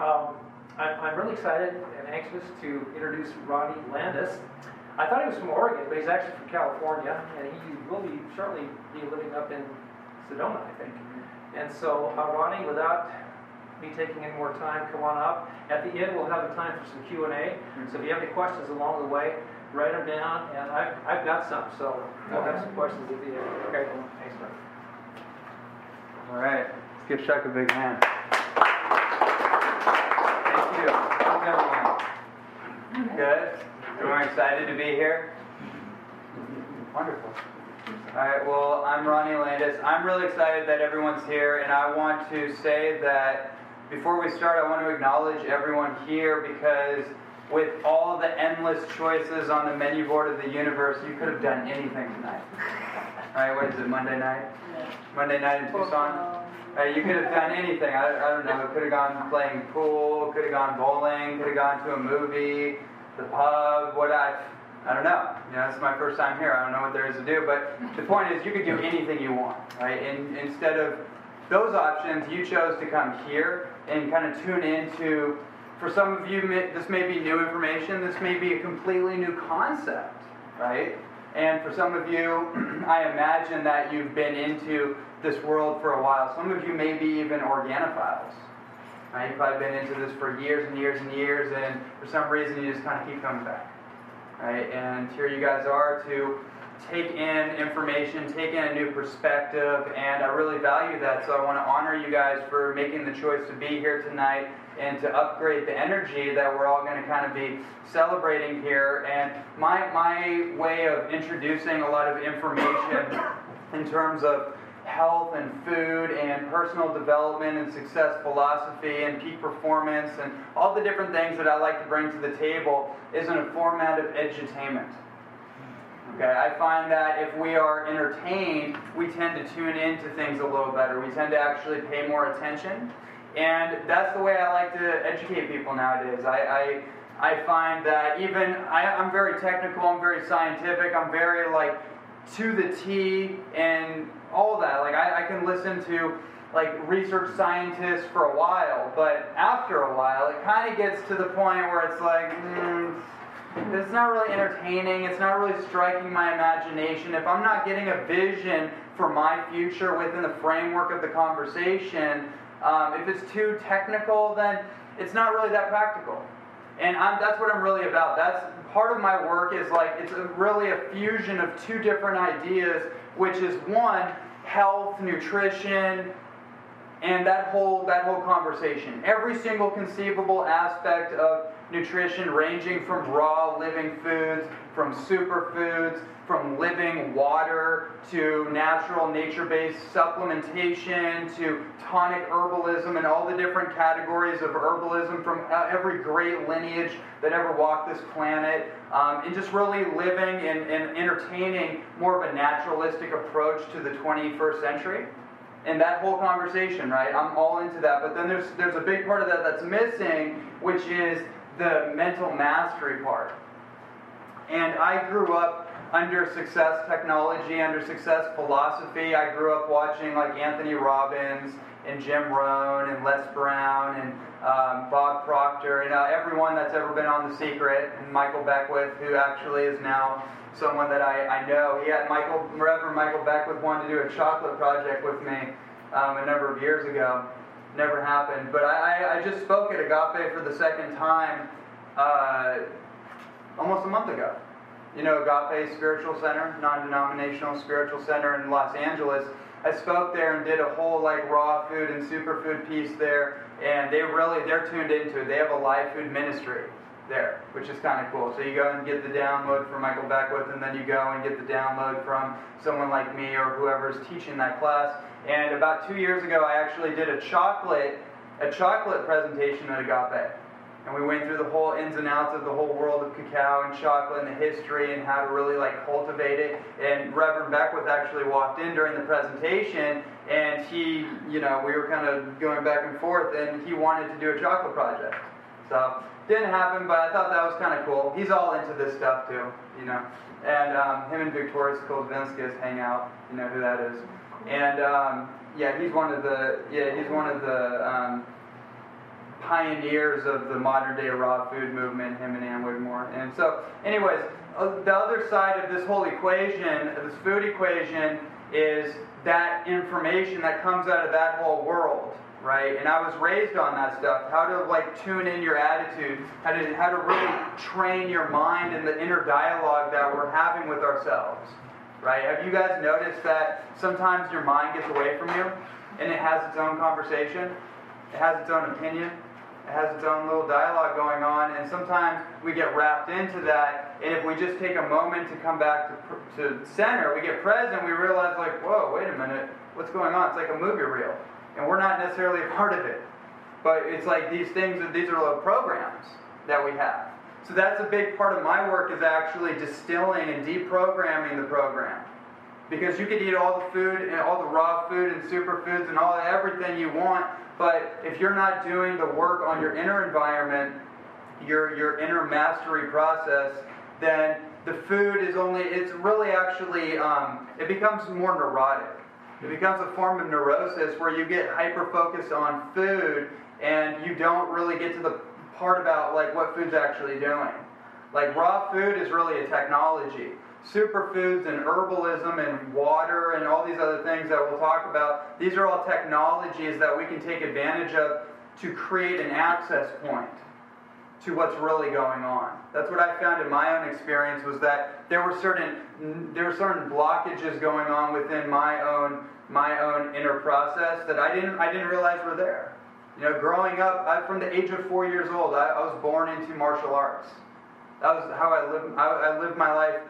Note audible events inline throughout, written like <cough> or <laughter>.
um, I'm, I'm really excited and anxious to introduce Ronnie Landis. I thought he was from Oregon, but he's actually from California, and he will be shortly be living up in Sedona, I think. And so, uh, Ronnie, without me taking any more time, come on up. At the end, we'll have a time for some Q&A. So if you have any questions along the way, write them down, and I've, I've got some, so we'll have some questions at the end. Okay, thanks, man. All right, give Chuck a big hand. Thank you. How's everyone? Good? Everyone excited to be here? Wonderful. All right, well, I'm Ronnie Landis. I'm really excited that everyone's here, and I want to say that before we start, I want to acknowledge everyone here because with all the endless choices on the menu board of the universe, you could have done anything tonight. Right? What is it, Monday night? Monday night in Tucson? Right, you could have done anything. I, I don't know. Could have gone playing pool, could have gone bowling, could have gone to a movie, the pub, what I. I don't know. You know, it's my first time here. I don't know what there is to do. But the point is, you could do anything you want, right? And instead of those options, you chose to come here and kind of tune into. For some of you, this may be new information. This may be a completely new concept, right? And for some of you, <clears throat> I imagine that you've been into this world for a while. Some of you may be even organophiles. Right? You've probably been into this for years and years and years, and for some reason you just kind of keep coming back. Right? And here you guys are to take in information, take in a new perspective, and I really value that. So I want to honor you guys for making the choice to be here tonight and to upgrade the energy that we're all going to kind of be celebrating here. And my, my way of introducing a lot of information <coughs> in terms of health and food and personal development and success philosophy and peak performance and all the different things that I like to bring to the table is in a format of edutainment. Okay, I find that if we are entertained, we tend to tune into things a little better. We tend to actually pay more attention. And that's the way I like to educate people nowadays. I, I, I find that even, I, I'm very technical, I'm very scientific, I'm very like to the T and all that. Like I, I can listen to like research scientists for a while, but after a while, it kind of gets to the point where it's like, mm, it's not really entertaining. It's not really striking my imagination. If I'm not getting a vision for my future within the framework of the conversation, um, if it's too technical, then it's not really that practical. And I'm, that's what I'm really about. That's part of my work is like it's a, really a fusion of two different ideas, which is one, health, nutrition, and that whole that whole conversation. Every single conceivable aspect of nutrition, ranging from raw living foods, from superfoods, from living water to natural nature-based supplementation to tonic herbalism and all the different categories of herbalism from uh, every great lineage that ever walked this planet, um, and just really living and, and entertaining more of a naturalistic approach to the 21st century and that whole conversation, right? I'm all into that. But then there's there's a big part of that that's missing, which is the mental mastery part. And I grew up under success technology, under success philosophy. I grew up watching like Anthony Robbins and Jim Rohn and Les Brown and um, Bob Proctor and uh, everyone that's ever been on The Secret and Michael Beckwith, who actually is now someone that I, I know. He had Michael, Reverend Michael Beckwith wanted to do a chocolate project with me um, a number of years ago. Never happened. But I, I just spoke at Agape for the second time uh, almost a month ago. You know, Agape Spiritual Center, non denominational spiritual center in Los Angeles. I spoke there and did a whole like raw food and superfood piece there, and they really they're tuned into it. They have a live food ministry there, which is kind of cool. So you go and get the download from Michael Beckwith, and then you go and get the download from someone like me or whoever's teaching that class. And about two years ago, I actually did a chocolate a chocolate presentation at Agape. And we went through the whole ins and outs of the whole world of cacao and chocolate and the history and how to really like cultivate it. And Reverend Beckwith actually walked in during the presentation and he, you know, we were kind of going back and forth and he wanted to do a chocolate project. So didn't happen, but I thought that was kind of cool. He's all into this stuff too, you know. And um, him and Viktoras Kulvinskas hang out. You know who that is. And um, yeah, he's one of the yeah he's one of the um, pioneers of the modern day raw food movement, him and Ann Wigmore. And so, anyways, uh, the other side of this whole equation, this food equation, is that information that comes out of that whole world right? And I was raised on that stuff. How to like tune in your attitude, how to how to really train your mind in the inner dialogue that we're having with ourselves. Right? Have you guys noticed that sometimes your mind gets away from you and it has its own conversation? It has its own opinion. It has its own little dialogue going on, and sometimes we get wrapped into that. And if we just take a moment to come back to, to center, we get present, we realize, like, whoa, wait a minute, what's going on? It's like a movie reel and we're not necessarily a part of it. But it's like these things, these are little programs that we have. So that's a big part of my work is actually distilling and deprogramming the program. Because you could eat all the food and all the raw food and superfoods and all everything you want, but if you're not doing the work on your inner environment, your your inner mastery process, then the food is only it's really actually um, it becomes more neurotic it becomes a form of neurosis where you get hyper focused on food and you don't really get to the part about like what food's actually doing. Like raw food is really a technology. Superfoods and herbalism and water and all these other things that we'll talk about, these are all technologies that we can take advantage of to create an access point to what's really going on. That's what I found in my own experience was that there were certain there were certain blockages going on within my own my own inner process that I didn't I didn't realize were there. You know, growing up, I, from the age of four years old, I, I, was born into martial arts. That was how I lived. I, I lived my life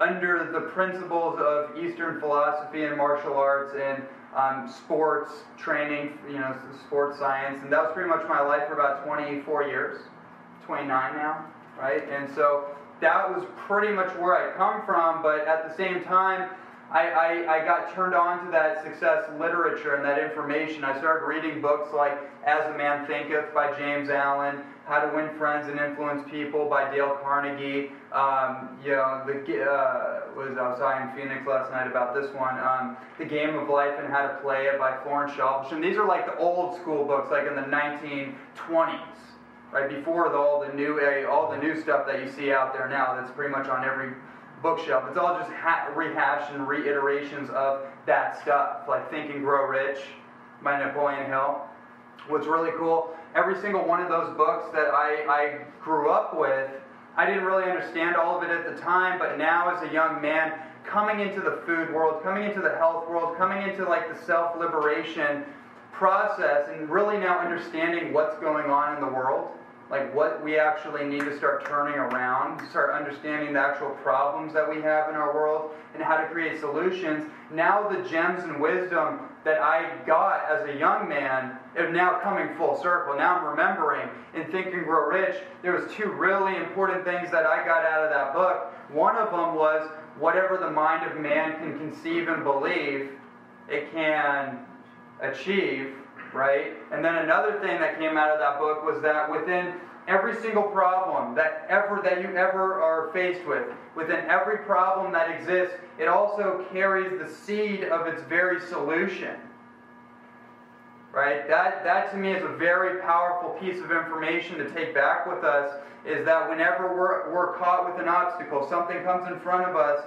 under the principles of Eastern philosophy and martial arts and um, sports training, you know, sports science, and that was pretty much my life for about 24 years. 29 now, right? And so that was pretty much where I come from, but at the same time, I, I, I, got turned on to that success literature and that information. I started reading books like As a Man Thinketh by James Allen, How to Win Friends and Influence People by Dale Carnegie. Um, you know, the uh, was I was talking in Phoenix last night about this one, um, The Game of Life and How to Play It by Florence Scovel Shinn. These are like the old school books, like in the 1920s right before the, all the new uh, all the new stuff that you see out there now that's pretty much on every bookshelf. It's all just ha- rehash and reiterations of that stuff like think and grow rich by napoleon hill. What's really cool every single one of those books that I, I grew up with i didn't really understand all of it at the time but now as a young man coming into the food world coming into the health world coming into like the self-liberation process and really now understanding what's going on in the world like what we actually need to start turning around, start understanding the actual problems that we have in our world, and how to create solutions. Now, the gems and wisdom that I got as a young man are now coming full circle. Now I'm remembering in Think and Grow Rich, there was two really important things that I got out of that book. One of them was whatever the mind of man can conceive and believe, it can achieve right? And then another thing that came out of that book was that within every single problem that ever that you ever are faced with, within every problem that exists, it also carries the seed of its very solution. Right? That that to me is a very powerful piece of information to take back with us is that whenever we're, we're caught with an obstacle, something comes in front of us,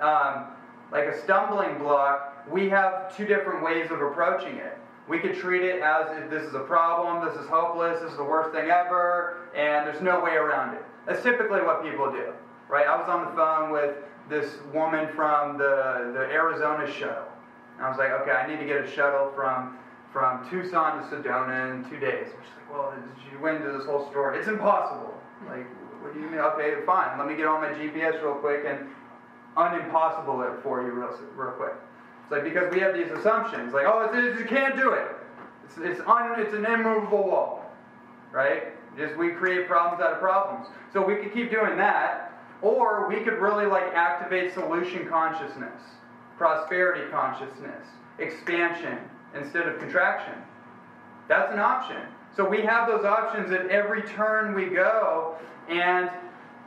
um, like a stumbling block, we have two different ways of approaching it. We could treat it as if this is a problem, this is hopeless, this is the worst thing ever, and there's no way around it. That's typically what people do, right? I was on the phone with this woman from the, the Arizona shuttle. And I was like, okay, I need to get a shuttle from from Tucson to Sedona in two days. She's like, well, she went into this whole story. It's impossible. Like, what do you mean? Okay, fine. Let me get on my GPS real quick and unimpossible it for you real, real quick. It's like because we have these assumptions, like, oh, it's, you can't do it. It's, it's, un, it's an immovable wall, right? Just we create problems out of problems. So we could keep doing that, or we could really like activate solution consciousness, prosperity consciousness, expansion instead of contraction. That's an option. So we have those options at every turn we go, and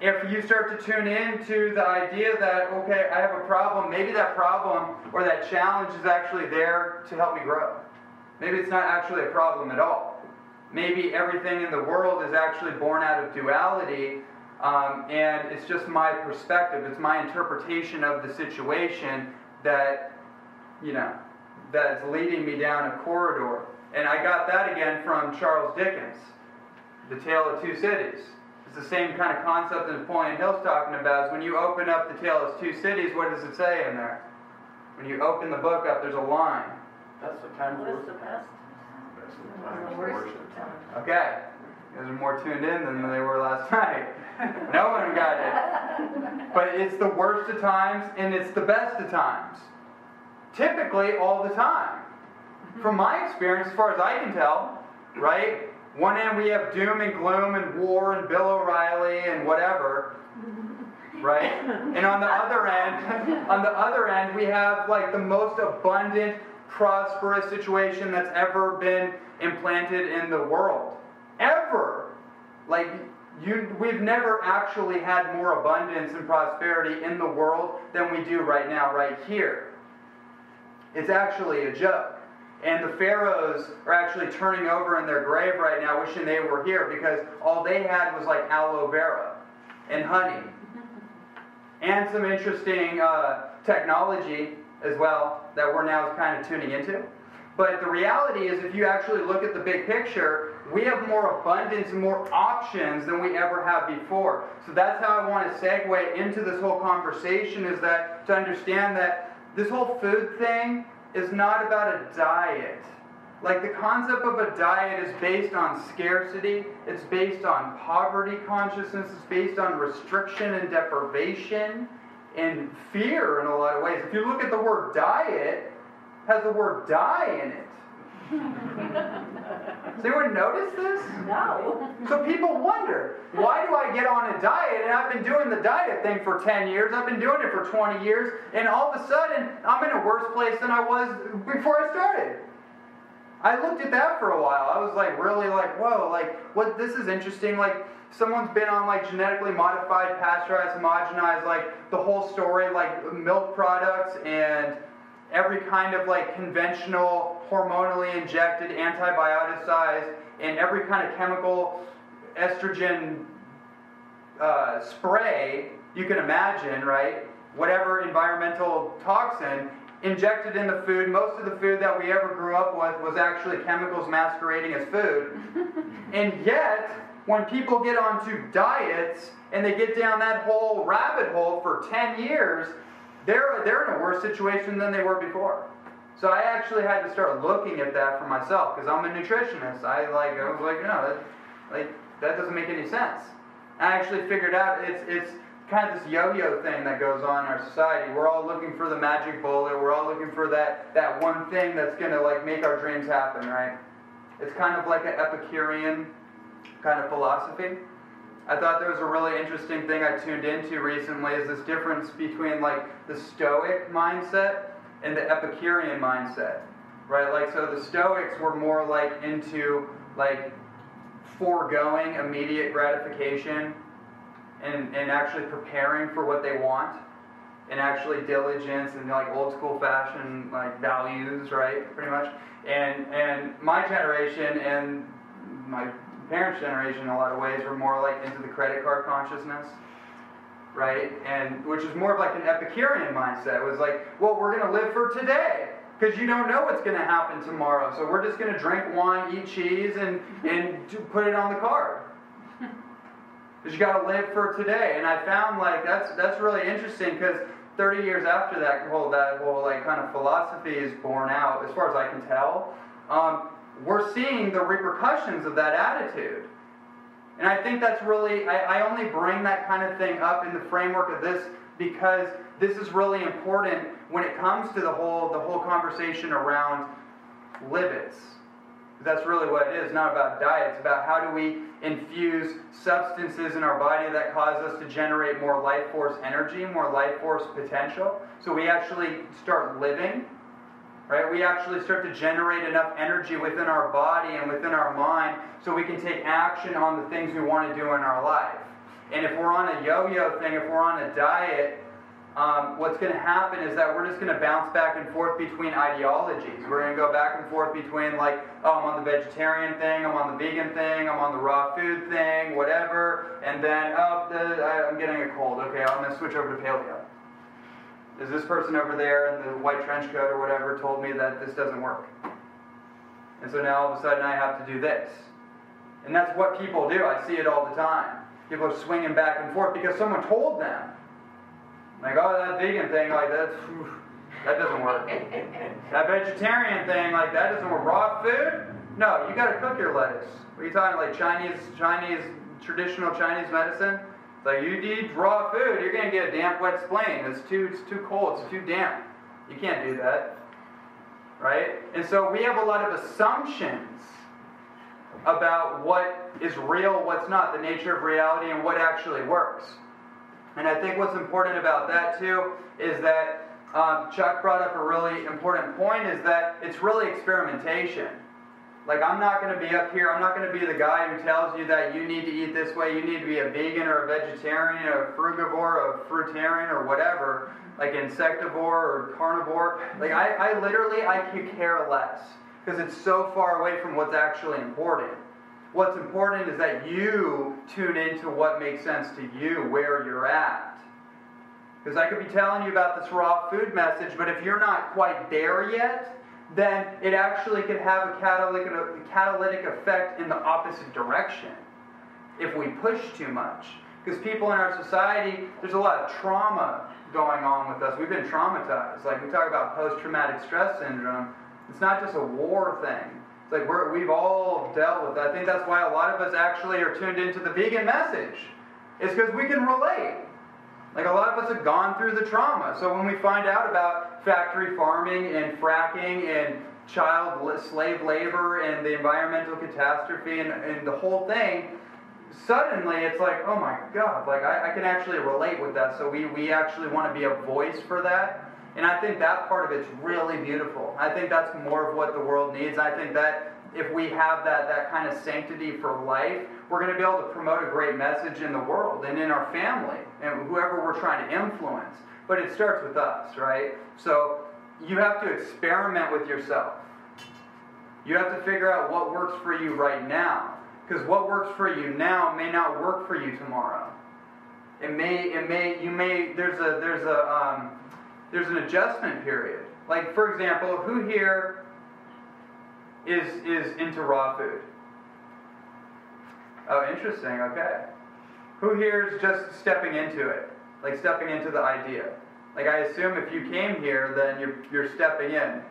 if you start to tune in to the idea that, okay, I have a problem, maybe that problem or that challenge is actually there to help me grow. Maybe it's not actually a problem at all. maybe everything in the world is actually born out of duality, um, and it's just my perspective, it's my interpretation of the situation that, you know, that's leading me down a corridor. And I got that again from Charles Dickens, The Tale of Two Cities. It's the same kind of concept that Napoleon Hill's talking about. Is when you open up The Tale of Two Cities, what does it say in there? When you open the book up, there's a line. That's the time What for is the best? That's the time for worship. Okay. You guys are more tuned in than they were last <laughs> night. no one got it. <laughs> But it's the worst of times and it's the best of times. Typically, all the time. From my experience, as far as I can tell, right? One end we have doom and gloom and war and Bill O'Reilly and whatever, right? And on the other end, <laughs> on the other end, we have like the most abundant, prosperous situation that's ever been implanted in the world. Ever. Like you we've never actually had more abundance and prosperity in the world than we do right now, right here. It's actually a joke. And the pharaohs are actually turning over in their grave right now, wishing they were here because all they had was like aloe vera and honey and some interesting uh, technology as well that we're now kind of tuning into. But the reality is, if you actually look at the big picture, we have more abundance and more options than we ever have before. So that's how I want to segue into this whole conversation is that to understand that this whole food thing is not about a diet. Like the concept of a diet is based on scarcity, it's based on poverty consciousness, it's based on restriction and deprivation and fear in a lot of ways. If you look at the word diet, has the word die in it. Does anyone notice this? No. So people wonder, why do I get on a diet? And I've been doing the diet thing for 10 years, I've been doing it for 20 years, and all of a sudden I'm in a worse place than I was before I started. I looked at that for a while. I was like, really like, whoa, like, what, this is interesting. Like, someone's been on like genetically modified, pasteurized, homogenized, like the whole story, like milk products and every kind of like conventional, hormonally injected, antibioticized, and every kind of chemical estrogen uh, spray you can imagine, right? Whatever environmental toxin injected in the food. Most of the food that we ever grew up with was actually chemicals masquerading as food. <laughs> and yet, when people get onto diets and they get down that whole rabbit hole for 10 years, they're, they're in a worse situation than they were before. So I actually had to start looking at that for myself because I'm a nutritionist. I like I was like, no, that, like that doesn't make any sense. I actually figured out it's it's kind of this yo-yo thing that goes on in our society. We're all looking for the magic bullet. We're all looking for that that one thing that's gonna like make our dreams happen, right? It's kind of like an Epicurean kind of philosophy. I thought there was a really interesting thing I tuned into recently is this difference between like the Stoic mindset and the Epicurean mindset, right? Like, so the Stoics were more like into like foregoing immediate gratification and, and actually preparing for what they want and actually diligence and like old school fashion like values, right? Pretty much. And and my generation and my parents' generation in a lot of ways were more like into the credit card consciousness right? And which is more of like an Epicurean mindset. It was like, well, we're going to live for today because you don't know what's going to happen tomorrow. So we're just going to drink wine, eat cheese, and and put it on the card. <laughs> Because you got to live for today. And I found like that's that's really interesting because 30 years after that whole that whole like kind of philosophy is born out, as far as I can tell, um, we're seeing the repercussions of that attitude. And I think that's really, I, I, only bring that kind of thing up in the framework of this because this is really important when it comes to the whole, the whole conversation around lipids. That's really what it is, not about diet. It's about how do we infuse substances in our body that cause us to generate more life force energy, more life force potential. So we actually start living right? We actually start to generate enough energy within our body and within our mind so we can take action on the things we want to do in our life. And if we're on a yo yo thing, if we're on a diet, um, what's going to happen is that we're just going to bounce back and forth between ideologies. We're going to go back and forth between, like, oh, I'm on the vegetarian thing, I'm on the vegan thing, I'm on the raw food thing, whatever, and then, oh, the, I'm getting a cold. Okay, I'm going to switch over to paleo. Is this person over there in the white trench coat or whatever told me that this doesn't work? And so now all of a sudden I have to do this. And that's what people do. I see it all the time. People are swinging back and forth because someone told them. Like, oh, that vegan thing, like, that's, that doesn't work. that vegetarian thing, like, that doesn't work. Raw food? No, you gotta cook your lettuce. What are you talking, like Chinese, Chinese, traditional Chinese medicine? Like, you eat raw food, you're gonna get a damp, wet spleen. It's too, it's too cold, it's too damp. You can't do that. Right? And so we have a lot of assumptions about what is real, what's not, the nature of reality, and what actually works. And I think what's important about that too is that um, Chuck brought up a really important point is that it's really experimentation. Like, I'm not going to be up here, I'm not going to be the guy who tells you that you need to eat this way, you need to be a vegan or a vegetarian or a frugivore or a fruitarian or whatever, like insectivore or carnivore. Like, I, I literally, I could care less because it's so far away from what's actually important. What's important is that you tune into what makes sense to you, where you're at. Because I could be telling you about this raw food message, but if you're not quite there yet, then it actually could have a catalytic, a catalytic effect in the opposite direction if we push too much. Because people in our society, there's a lot of trauma going on with us. We've been traumatized. Like we talk about post traumatic stress syndrome, it's not just a war thing. It's like we're, we've all dealt with that. I think that's why a lot of us actually are tuned into the vegan message. It's because we can relate. Like a lot of us have gone through the trauma. So when we find out about factory farming and fracking and child slave labor and the environmental catastrophe and, and the whole thing, suddenly it's like, oh my God, like I, I can actually relate with that. So we, we actually want to be a voice for that. And I think that part of it's really beautiful. I think that's more of what the world needs. I think that if we have that, that kind of sanctity for life, we're going to be able to promote a great message in the world and in our family and whoever we're trying to influence. But it starts with us, right? So you have to experiment with yourself. You have to figure out what works for you right now. Because what works for you now may not work for you tomorrow. It may, it may, you may, there's a, there's a, um, there's an adjustment period. Like, for example, who here is, is into raw food? Oh, interesting, okay. Who here is just stepping into it? Like stepping into the idea? Like I assume if you came here, then you're, you're stepping in.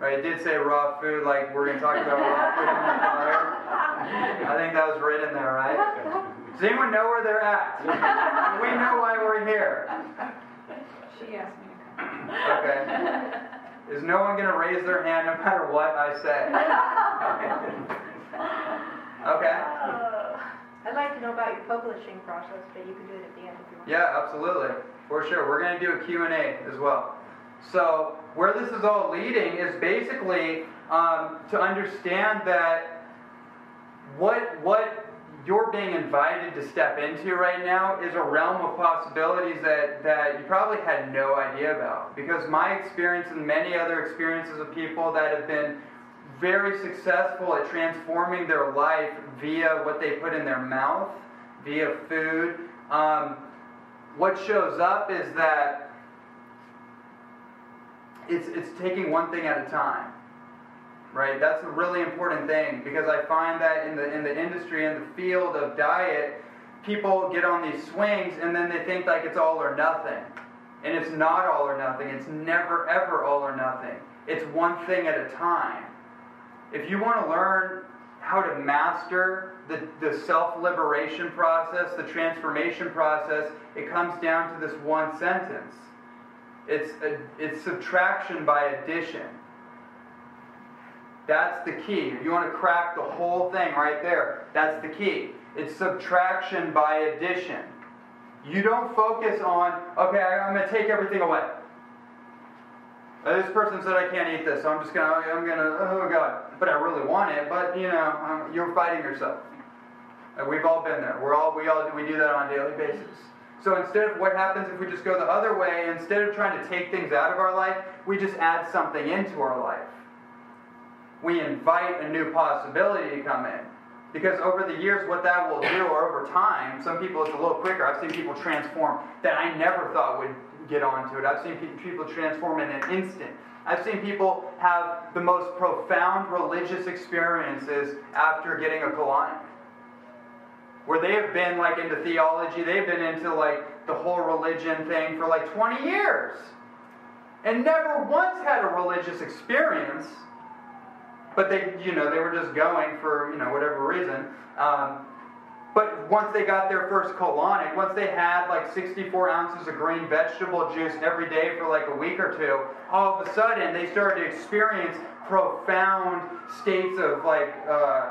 Right, it did say raw food, like we're going to talk about raw food in the fire. I think that was written there, right? Does anyone know where they're at? we know why we're here. She asked me to come. Okay. <laughs> Is no one going to raise their hand no matter what I say? <laughs> Okay. Uh, I'd like to know about your publishing process, but you can do it at the end if you want. Yeah, absolutely. For sure. We're going to do a Q&A as well. So where this is all leading is basically um, to understand that what what you're being invited to step into right now is a realm of possibilities that, that you probably had no idea about. Because my experience and many other experiences of people that have been very successful at transforming their life via what they put in their mouth, via food, um, what shows up is that it's, it's taking one thing at a time right? That's a really important thing because I find that in the in the industry in the field of diet, people get on these swings and then they think like it's all or nothing. And it's not all or nothing. It's never ever all or nothing. It's one thing at a time. If you want to learn how to master the, the self-liberation process, the transformation process, it comes down to this one sentence. It's, a, it's subtraction by addition. That's the key. If you want to crack the whole thing right there, that's the key. It's subtraction by addition. You don't focus on, okay, I'm going to take everything away. This person said I can't eat this, so I'm just gonna, I'm gonna, oh God, but I really want it. But you know, um, you're fighting yourself. Uh, we've all been there. We're all, we all, we do that on a daily basis. So instead of what happens if we just go the other way, instead of trying to take things out of our life, we just add something into our life. We invite a new possibility to come in. Because over the years, what that will do, or over time, some people it's a little quicker. I've seen people transform that I never thought would get onto it. I've seen people transform in an instant. I've seen people have the most profound religious experiences after getting a colonic. Where they have been like into theology, they've been into like the whole religion thing for like 20 years. And never once had a religious experience but they, you know, they were just going for, you know, whatever reason. Um, but once they got their first colonic, once they had like 64 ounces of green vegetable juice every day for like a week or two, all of a sudden they started to experience profound states of like, uh,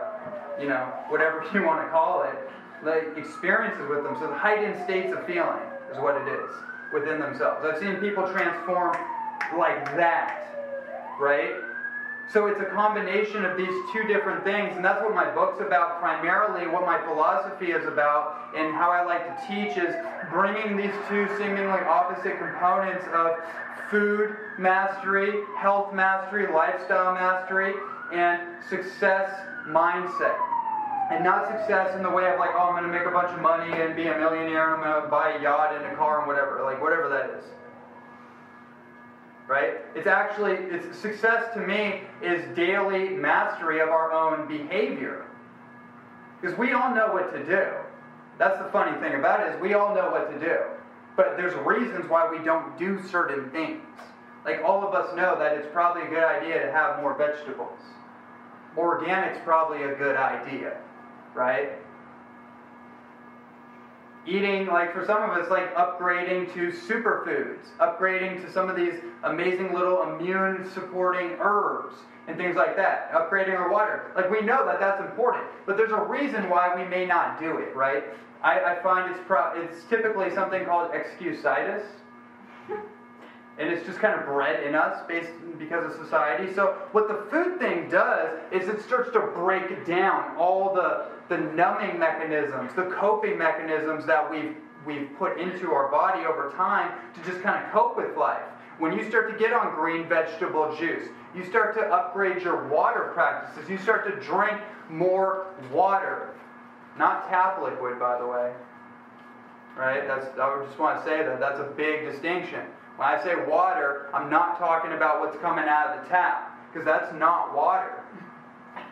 you know, whatever <laughs> you want to call it, like experiences with them. So heightened states of feeling is what it is within themselves. I've seen people transform like that, right? So it's a combination of these two different things, and that's what my book's about primarily. What my philosophy is about, and how I like to teach is bringing these two seemingly opposite components of food mastery, health mastery, lifestyle mastery, and success mindset. And not success in the way of like, oh, I'm going to make a bunch of money and be a millionaire, and I'm going to buy a yacht and a car and whatever, like whatever that is right? It's actually, it's success to me is daily mastery of our own behavior. Because we all know what to do. That's the funny thing about it is we all know what to do. But there's reasons why we don't do certain things. Like all of us know that it's probably a good idea to have more vegetables. Organic's probably a good idea, right? Eating like for some of us like upgrading to superfoods upgrading to some of these amazing little immune supporting herbs and things like that upgrading our water. Like we know that that's important but there's a reason why we may not do it right? I, I find it's pro- it's typically something called excusitis. <laughs> And it's just kind of bred in us based because of society. So what the food thing does is it starts to break down all the the numbing mechanisms, the coping mechanisms that we've we've put into our body over time to just kind of cope with life. When you start to get on green vegetable juice, you start to upgrade your water practices. You start to drink more water, not tap liquid, by the way. Right? That's I just want to say that that's a big distinction. When I say water, I'm not talking about what's coming out of the tap, because that's not water.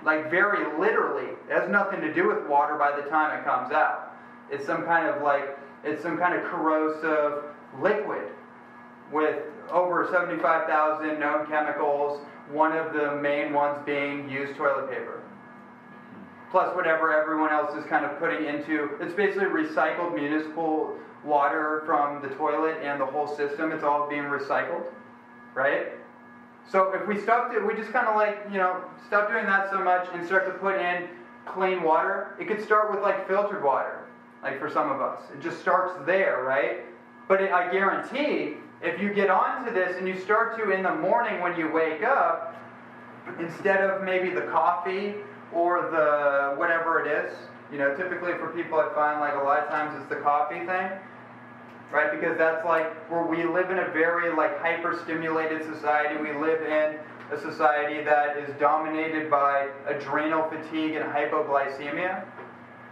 Like, very literally, it has nothing to do with water by the time it comes out. It's some kind of like, it's some kind of corrosive liquid with over 75,000 known chemicals, one of the main ones being used toilet paper. Plus, whatever everyone else is kind of putting into it's basically recycled municipal water from the toilet and the whole system, it's all being recycled, right? So if we stop, to, we just kind of like, you know, stop doing that so much and start to put in clean water. It could start with like filtered water, like for some of us. It just starts there, right? But it, I guarantee if you get onto this and you start to in the morning when you wake up, instead of maybe the coffee or the whatever it is, you know, typically for people I find like a lot of times it's the coffee thing right? Because that's like where we live in a very like hyper stimulated society. We live in a society that is dominated by adrenal fatigue and hypoglycemia.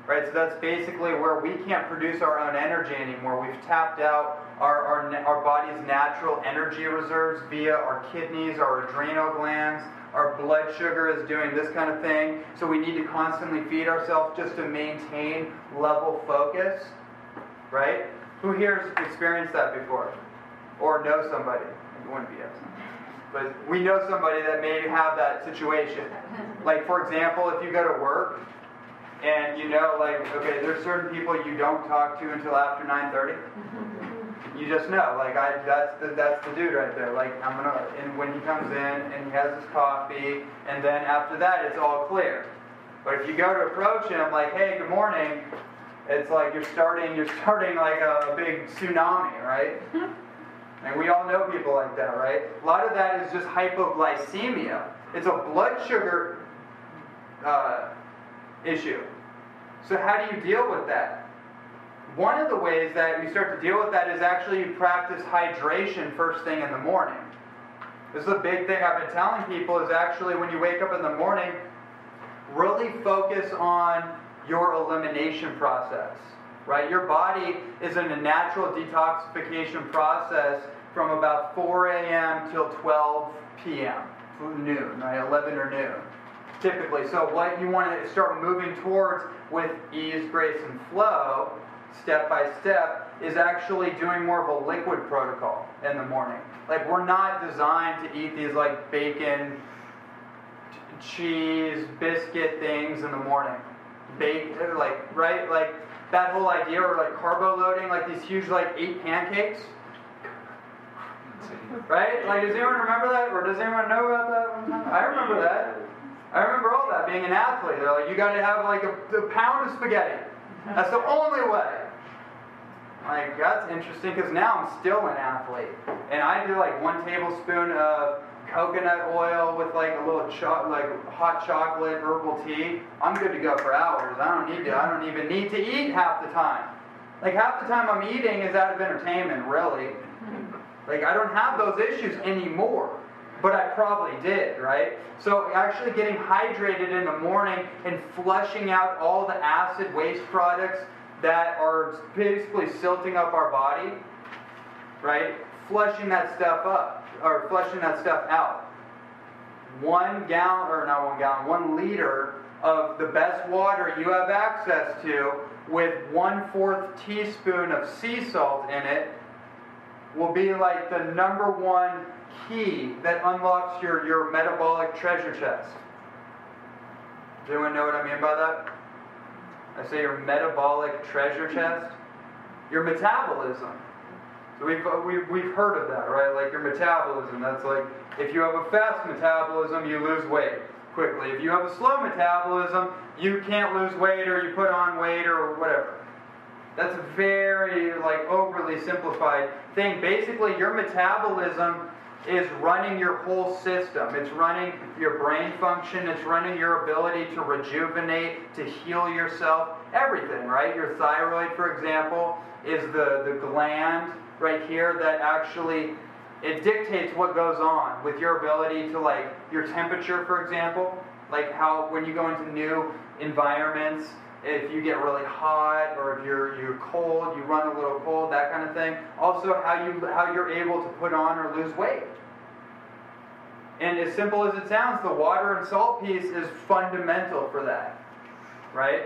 Right, so that's basically where we can't produce our own energy anymore. We've tapped out our, our, our body's natural energy reserves via our kidneys, our adrenal glands, our blood sugar is doing this kind of thing. So we need to constantly feed ourselves just to maintain level focus, right? Who here has experienced that before? Or know somebody? It wouldn't be us. But we know somebody that may have that situation. Like, for example, if you go to work and you know, like, okay, there's certain people you don't talk to until after 9.30. You just know, like, I, that's the, that's the dude right there. Like, I'm gonna, and when he comes in and he has his coffee, and then after that, it's all clear. But if you go to approach him, like, hey, good morning, it's like you're starting you're starting like a big tsunami, right? and we all know people like that, right? A lot of that is just hypoglycemia. It's a blood sugar uh, issue. So how do you deal with that? one of the ways that you start to deal with that is actually you practice hydration first thing in the morning. This is a big thing I've been telling people is actually when you wake up in the morning, really focus on your elimination process. Right? Your body is in a natural detoxification process from about 4 a.m. till 12 p.m. noon, right? 11 or noon, typically. So what you want to start moving towards with ease, grace, and flow, step by step, is actually doing more of a liquid protocol in the morning. Like we're not designed to eat these like bacon, cheese, biscuit things in the morning. Bake, like right, like that whole idea, or like carbo loading, like these huge like eight pancakes. Right? Like, does anyone remember that? Or does anyone know about that? I remember that. I remember all that being an athlete. They're like, you got to have like a, a pound of spaghetti. That's the only way. Like, that's interesting because now I'm still an athlete. And I do like one tablespoon of coconut oil with like a little cho- like hot chocolate herbal tea. I'm good to go for hours. I don't need to. I don't even need to eat half the time. Like half the time I'm eating is out of entertainment, really. Like I don't have those issues anymore. But I probably did, right? So actually getting hydrated in the morning and flushing out all the acid waste products that are basically silting up our body, right? Flushing that stuff up, or flushing that stuff out. One gallon, or not one gallon, one liter of the best water you have access to with one fourth teaspoon of sea salt in it will be like the number one key that unlocks your, your metabolic treasure chest. Does anyone know what I mean by that? I say your metabolic treasure chest. Your metabolism. So we've, uh, we've, we've heard of that, right? Like your metabolism. That's like if you have a fast metabolism, you lose weight quickly. If you have a slow metabolism, you can't lose weight or you put on weight or whatever. That's a very like overly simplified thing. Basically, your metabolism is running your whole system. It's running your brain function, it's running your ability to rejuvenate, to heal yourself, everything, right? Your thyroid, for example, is the, the gland right here that actually it dictates what goes on with your ability to like your temperature, for example, like how when you go into new environments, if you get really hot or if you're you're cold, you run a little cold, that kind of thing. Also, how you how you're able to put on or lose weight. And as simple as it sounds, the water and salt piece is fundamental for that, right?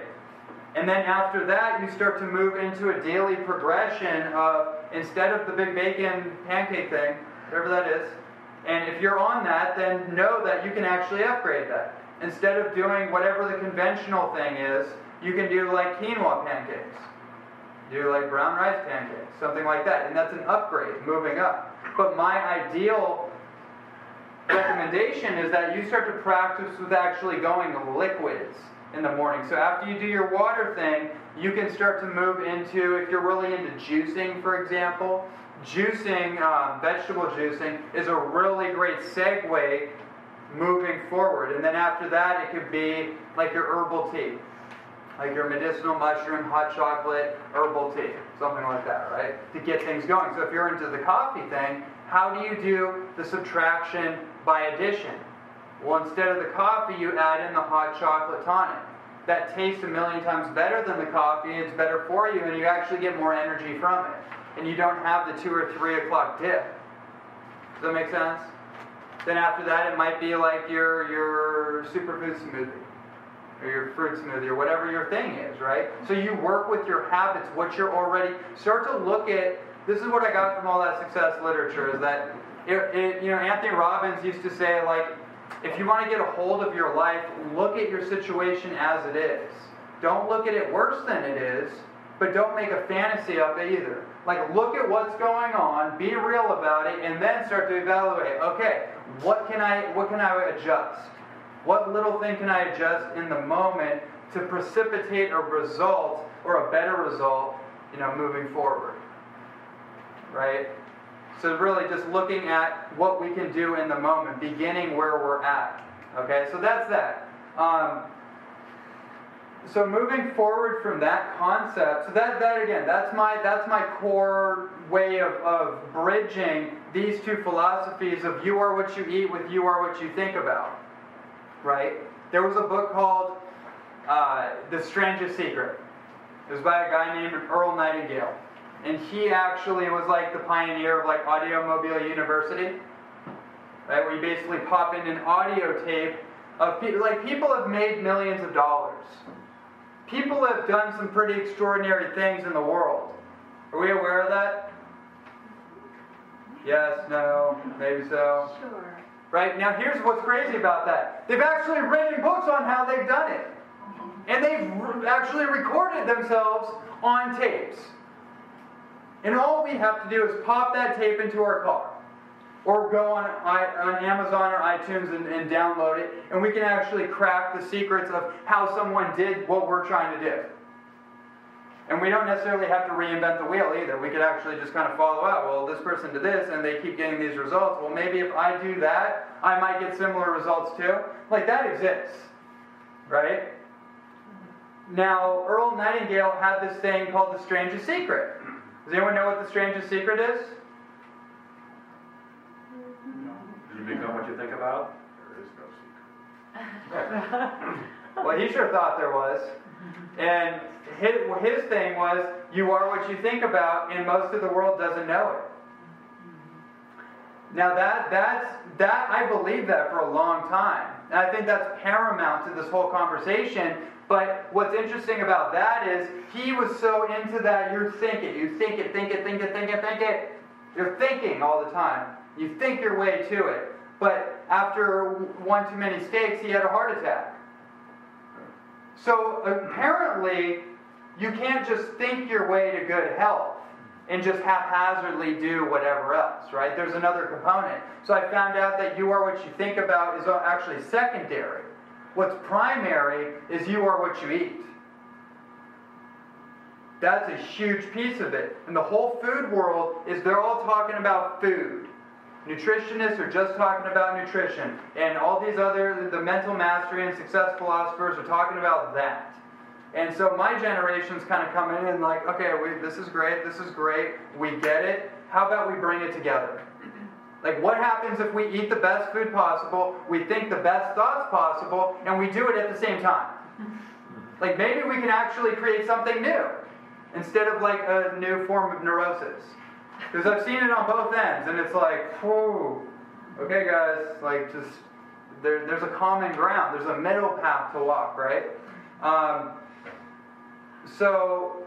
And then after that, you start to move into a daily progression of instead of the big bacon pancake thing, whatever that is. And if you're on that, then know that you can actually upgrade that. Instead of doing whatever the conventional thing is, you can do like quinoa pancakes. Do like brown rice pancakes, something like that. And that's an upgrade, moving up. But my ideal recommendation is that you start to practice with actually going liquids in the morning. So after you do your water thing, you can start to move into, if you're really into juicing, for example, juicing, um, vegetable juicing, is a really great segue moving forward. And then after that, it could be like your herbal tea like your medicinal mushroom, hot chocolate, herbal tea, something like that, right? To get things going. So if you're into the coffee thing, how do you do the subtraction by addition? Well, instead of the coffee, you add in the hot chocolate tonic. That tastes a million times better than the coffee, it's better for you, and you actually get more energy from it. And you don't have the 2 or 3 o'clock dip. Does that make sense? Then after that, it might be like your, your superfood smoothie or your fruit smoothie or whatever your thing is, right? So you work with your habits, what you're already start to look at. This is what I got from all that success literature is that it, it, you know Anthony Robbins used to say like if you want to get a hold of your life, look at your situation as it is. Don't look at it worse than it is, but don't make a fantasy of it either. Like look at what's going on, be real about it, and then start to evaluate. Okay, what can I what can I adjust? What little thing can I adjust in the moment to precipitate a result or a better result, you know, moving forward? Right? So really just looking at what we can do in the moment, beginning where we're at. Okay, so that's that. Um, so moving forward from that concept, so that, that again, that's my, that's my core way of, of bridging these two philosophies of you are what you eat with you are what you think about. Right? There was a book called uh, The Strangest Secret. It was by a guy named Earl Nightingale. And he actually was like the pioneer of like Audiomobile University. Right, where you basically pop in an audio tape of people like people have made millions of dollars. People have done some pretty extraordinary things in the world. Are we aware of that? Yes, no, maybe so. Sure. Right? Now, here's what's crazy about that. They've actually written books on how they've done it. And they've actually recorded themselves on tapes. And all we have to do is pop that tape into our car. Or go on, on Amazon or iTunes and, and download it, and we can actually crack the secrets of how someone did what we're trying to do. And we don't necessarily have to reinvent the wheel either. We could actually just kind of follow out. Well, this person did this and they keep getting these results. Well, maybe if I do that, I might get similar results too. Like that exists, right? Now, Earl Nightingale had this thing called the strangest secret. Does anyone know what the strangest secret is? You become what you think about? There is no secret. <laughs> Well, he sure thought there was. And his, his thing was, you are what you think about, and most of the world doesn't know it. Now that that's that I believe that for a long time. And I think that's paramount to this whole conversation. But what's interesting about that is he was so into that you're thinking, you think it, think it, think it, think it, think it. You're thinking all the time. You think your way to it. But after one too many steaks, he had a heart attack. So apparently, you can't just think your way to good health and just haphazardly do whatever else, right? There's another component. So I found out that you are what you think about is actually secondary. What's primary is you are what you eat. That's a huge piece of it. And the whole food world is they're all talking about food. Nutritionists are just talking about nutrition. And all these other, the mental mastery and success philosophers are talking about that. And so my generation's kind of coming in like, okay, we, this is great, this is great, we get it. How about we bring it together? Like, what happens if we eat the best food possible, we think the best thoughts possible, and we do it at the same time? <laughs> Like, maybe we can actually create something new instead of like a new form of neurosis. Because I've seen it on both ends, and it's like, whew, okay, guys, like, just there, there's a common ground, there's a middle path to walk, right? Um, so,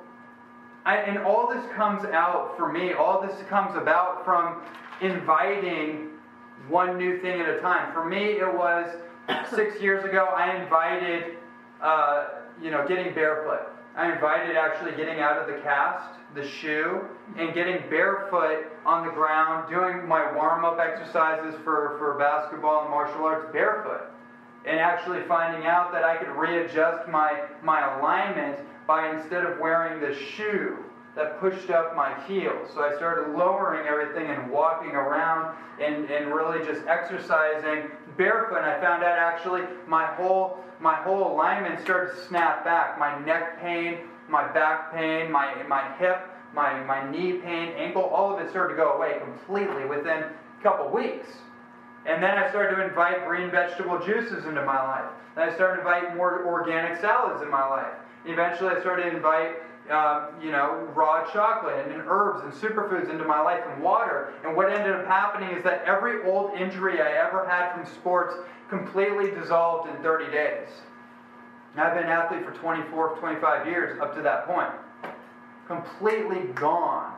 I, and all this comes out for me, all this comes about from inviting one new thing at a time. For me, it was six <coughs> years ago, I invited, uh, you know, getting barefoot. I invited actually getting out of the cast, the shoe, and getting barefoot on the ground, doing my warm up exercises for, for basketball and martial arts barefoot. And actually finding out that I could readjust my, my alignment by instead of wearing the shoe that pushed up my heels. So I started lowering everything and walking around and, and really just exercising barefoot. And I found out actually my whole my whole alignment started to snap back. My neck pain, my back pain, my my hip, my, my knee pain, ankle, all of it started to go away completely within a couple weeks. And then I started to invite green vegetable juices into my life. Then I started to invite more organic salads in my life. Eventually, I started to invite um, you know, raw chocolate and, herbs and superfoods into my life and water. And what ended up happening is that every old injury I ever had from sports completely dissolved in 30 days. I've been an athlete for 24, 25 years up to that point. Completely gone.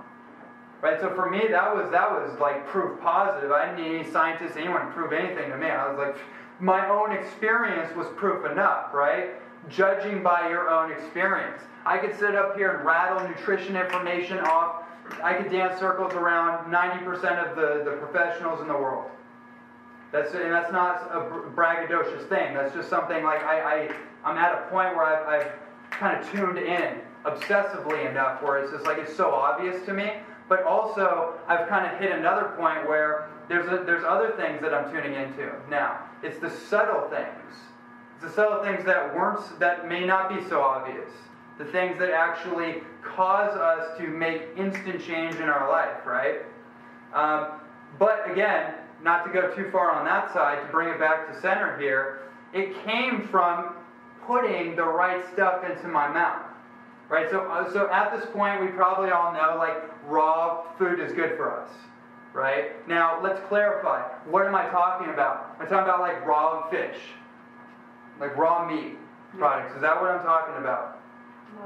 Right? So for me, that was that was like proof positive. I didn't need any scientists, anyone to prove anything to me. I was like, my own experience was proof enough, right? Judging by your own experience. I could sit up here and rattle nutrition information off. I could dance circles around 90% of the, the professionals in the world. That's, and that's not a braggadocious thing. That's just something like I, I, I'm at a point where I've, I've kind of tuned in obsessively enough where it's just like it's so obvious to me. But also, I've kind of hit another point where there's, a, there's other things that I'm tuning into now. It's the subtle things to sell things that weren't that may not be so obvious. The things that actually cause us to make instant change in our life, right? Um, but again, not to go too far on that side, to bring it back to center here, it came from putting the right stuff into my mouth. Right? So, uh, so at this point, we probably all know like raw food is good for us. Right? Now, let's clarify. What am I talking about? I'm talking about like raw fish, like raw meat products. Is that what I'm talking about?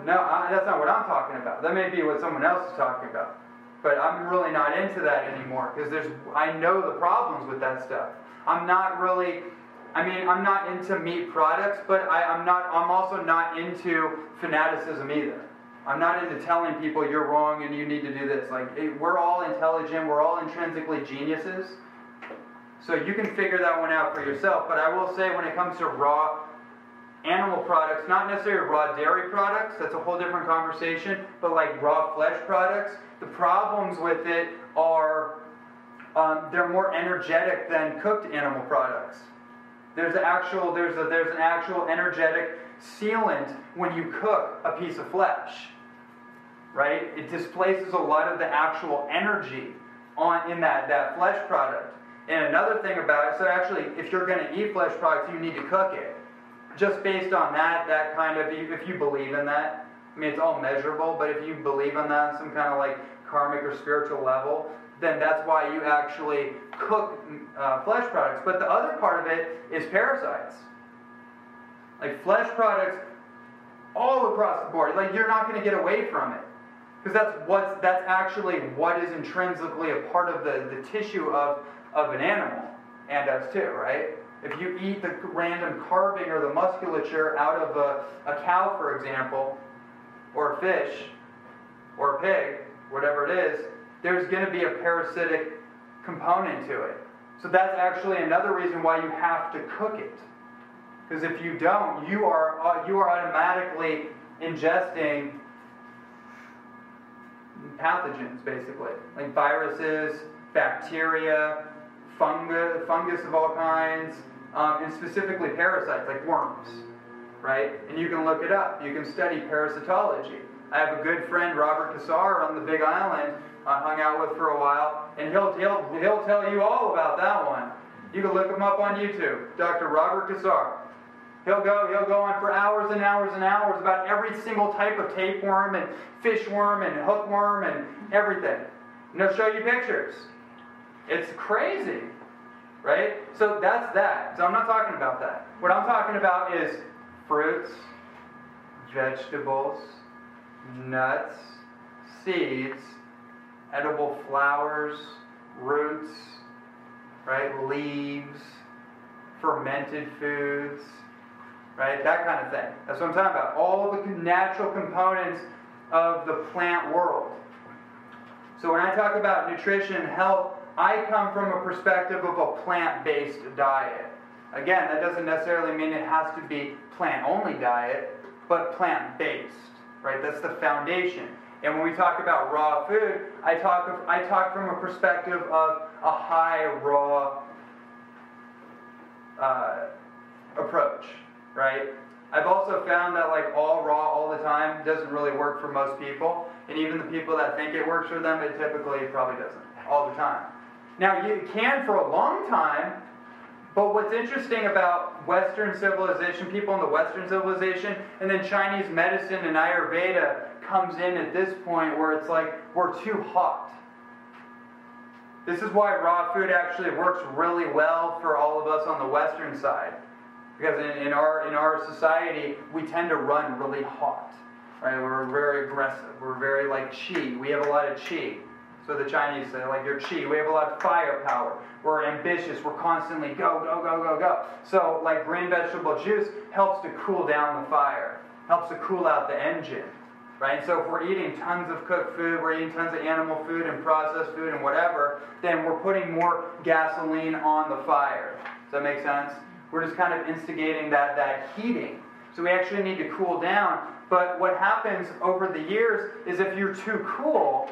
No, I, that's not what I'm talking about. That may be what someone else is talking about. But I'm really not into that anymore because there's I know the problems with that stuff. I'm not really I mean, I'm not into meat products, but I, am not. I'm also not into fanaticism either. I'm not into telling people you're wrong and you need to do this. Like, it, we're all intelligent. We're all intrinsically geniuses. So you can figure that one out for yourself. But I will say, when it comes to raw animal products, not necessarily raw dairy products, that's a whole different conversation, but like raw flesh products, the problems with it are um, they're more energetic than cooked animal products. There's an actual there's a, there's an actual energetic sealant when you cook a piece of flesh. Right? It displaces a lot of the actual energy on in that, that flesh product. And another thing about it, so actually if you're going to eat flesh products, you need to cook it. Just based on that, that kind of if you believe in that, I mean it's all measurable, but if you believe in that on some kind of like karmic or spiritual level, then that's why you actually cook uh, flesh products. But the other part of it is parasites. Like flesh products all across the board. Like you're not going to get away from it. Because that's what's that's actually what is intrinsically a part of the, the tissue of, of an animal and us too, right? If you eat the random carving or the musculature out of a, a cow, for example, or a fish, or a pig, whatever it is, there's going to be a parasitic component to it. So that's actually another reason why you have to cook it. Because if you don't, you are, uh, you are automatically ingesting pathogens, basically, like viruses, bacteria, fungus, fungus of all kinds, um, and specifically parasites like worms, right? And you can look it up. You can study parasitology. I have a good friend, Robert Cassar, on the Big Island, I hung out with for a while, and he'll, he'll, he'll tell you all about that one. You can look him up on YouTube, Dr. Robert Cassar. He'll go, he'll go on for hours and hours and hours about every single type of tapeworm and fishworm and hookworm and everything. And he'll show you pictures. It's crazy, right? So that's that. So I'm not talking about that. What I'm talking about is fruits, vegetables, nuts, seeds, edible flowers, roots, right? Leaves, fermented foods, right? That kind of thing. That's what I'm talking about. All the natural components of the plant world. So when I talk about nutrition health, I come from a perspective of a plant based diet. Again, that doesn't necessarily mean it has to be plant only diet, but plant based, right? That's the foundation. And when we talk about raw food, I talk, of, I talk from a perspective of a high raw uh, approach, right? I've also found that like all raw all the time doesn't really work for most people. And even the people that think it works for them, it typically probably doesn't all the time. Now, you can for a long time, but what's interesting about Western civilization, people in the Western civilization, and then Chinese medicine and Ayurveda comes in at this point where it's like we're too hot. This is why raw food actually works really well for all of us on the western side. Because in, in, our, in our society, we tend to run really hot. Right? We're very aggressive. We're very like chi. We have a lot of chi. So the Chinese say, like, your chi. We have a lot of firepower. We're ambitious. We're constantly go, go, go, go, go. So, like, green vegetable juice helps to cool down the fire, helps to cool out the engine. Right? So if we're eating tons of cooked food, we're eating tons of animal food and processed food and whatever, then we're putting more gasoline on the fire. Does that make sense? We're just kind of instigating that, that heating. So we actually need to cool down. But what happens over the years is if you're too cool,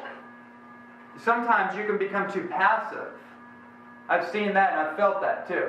sometimes you can become too passive. I've seen that and I've felt that too.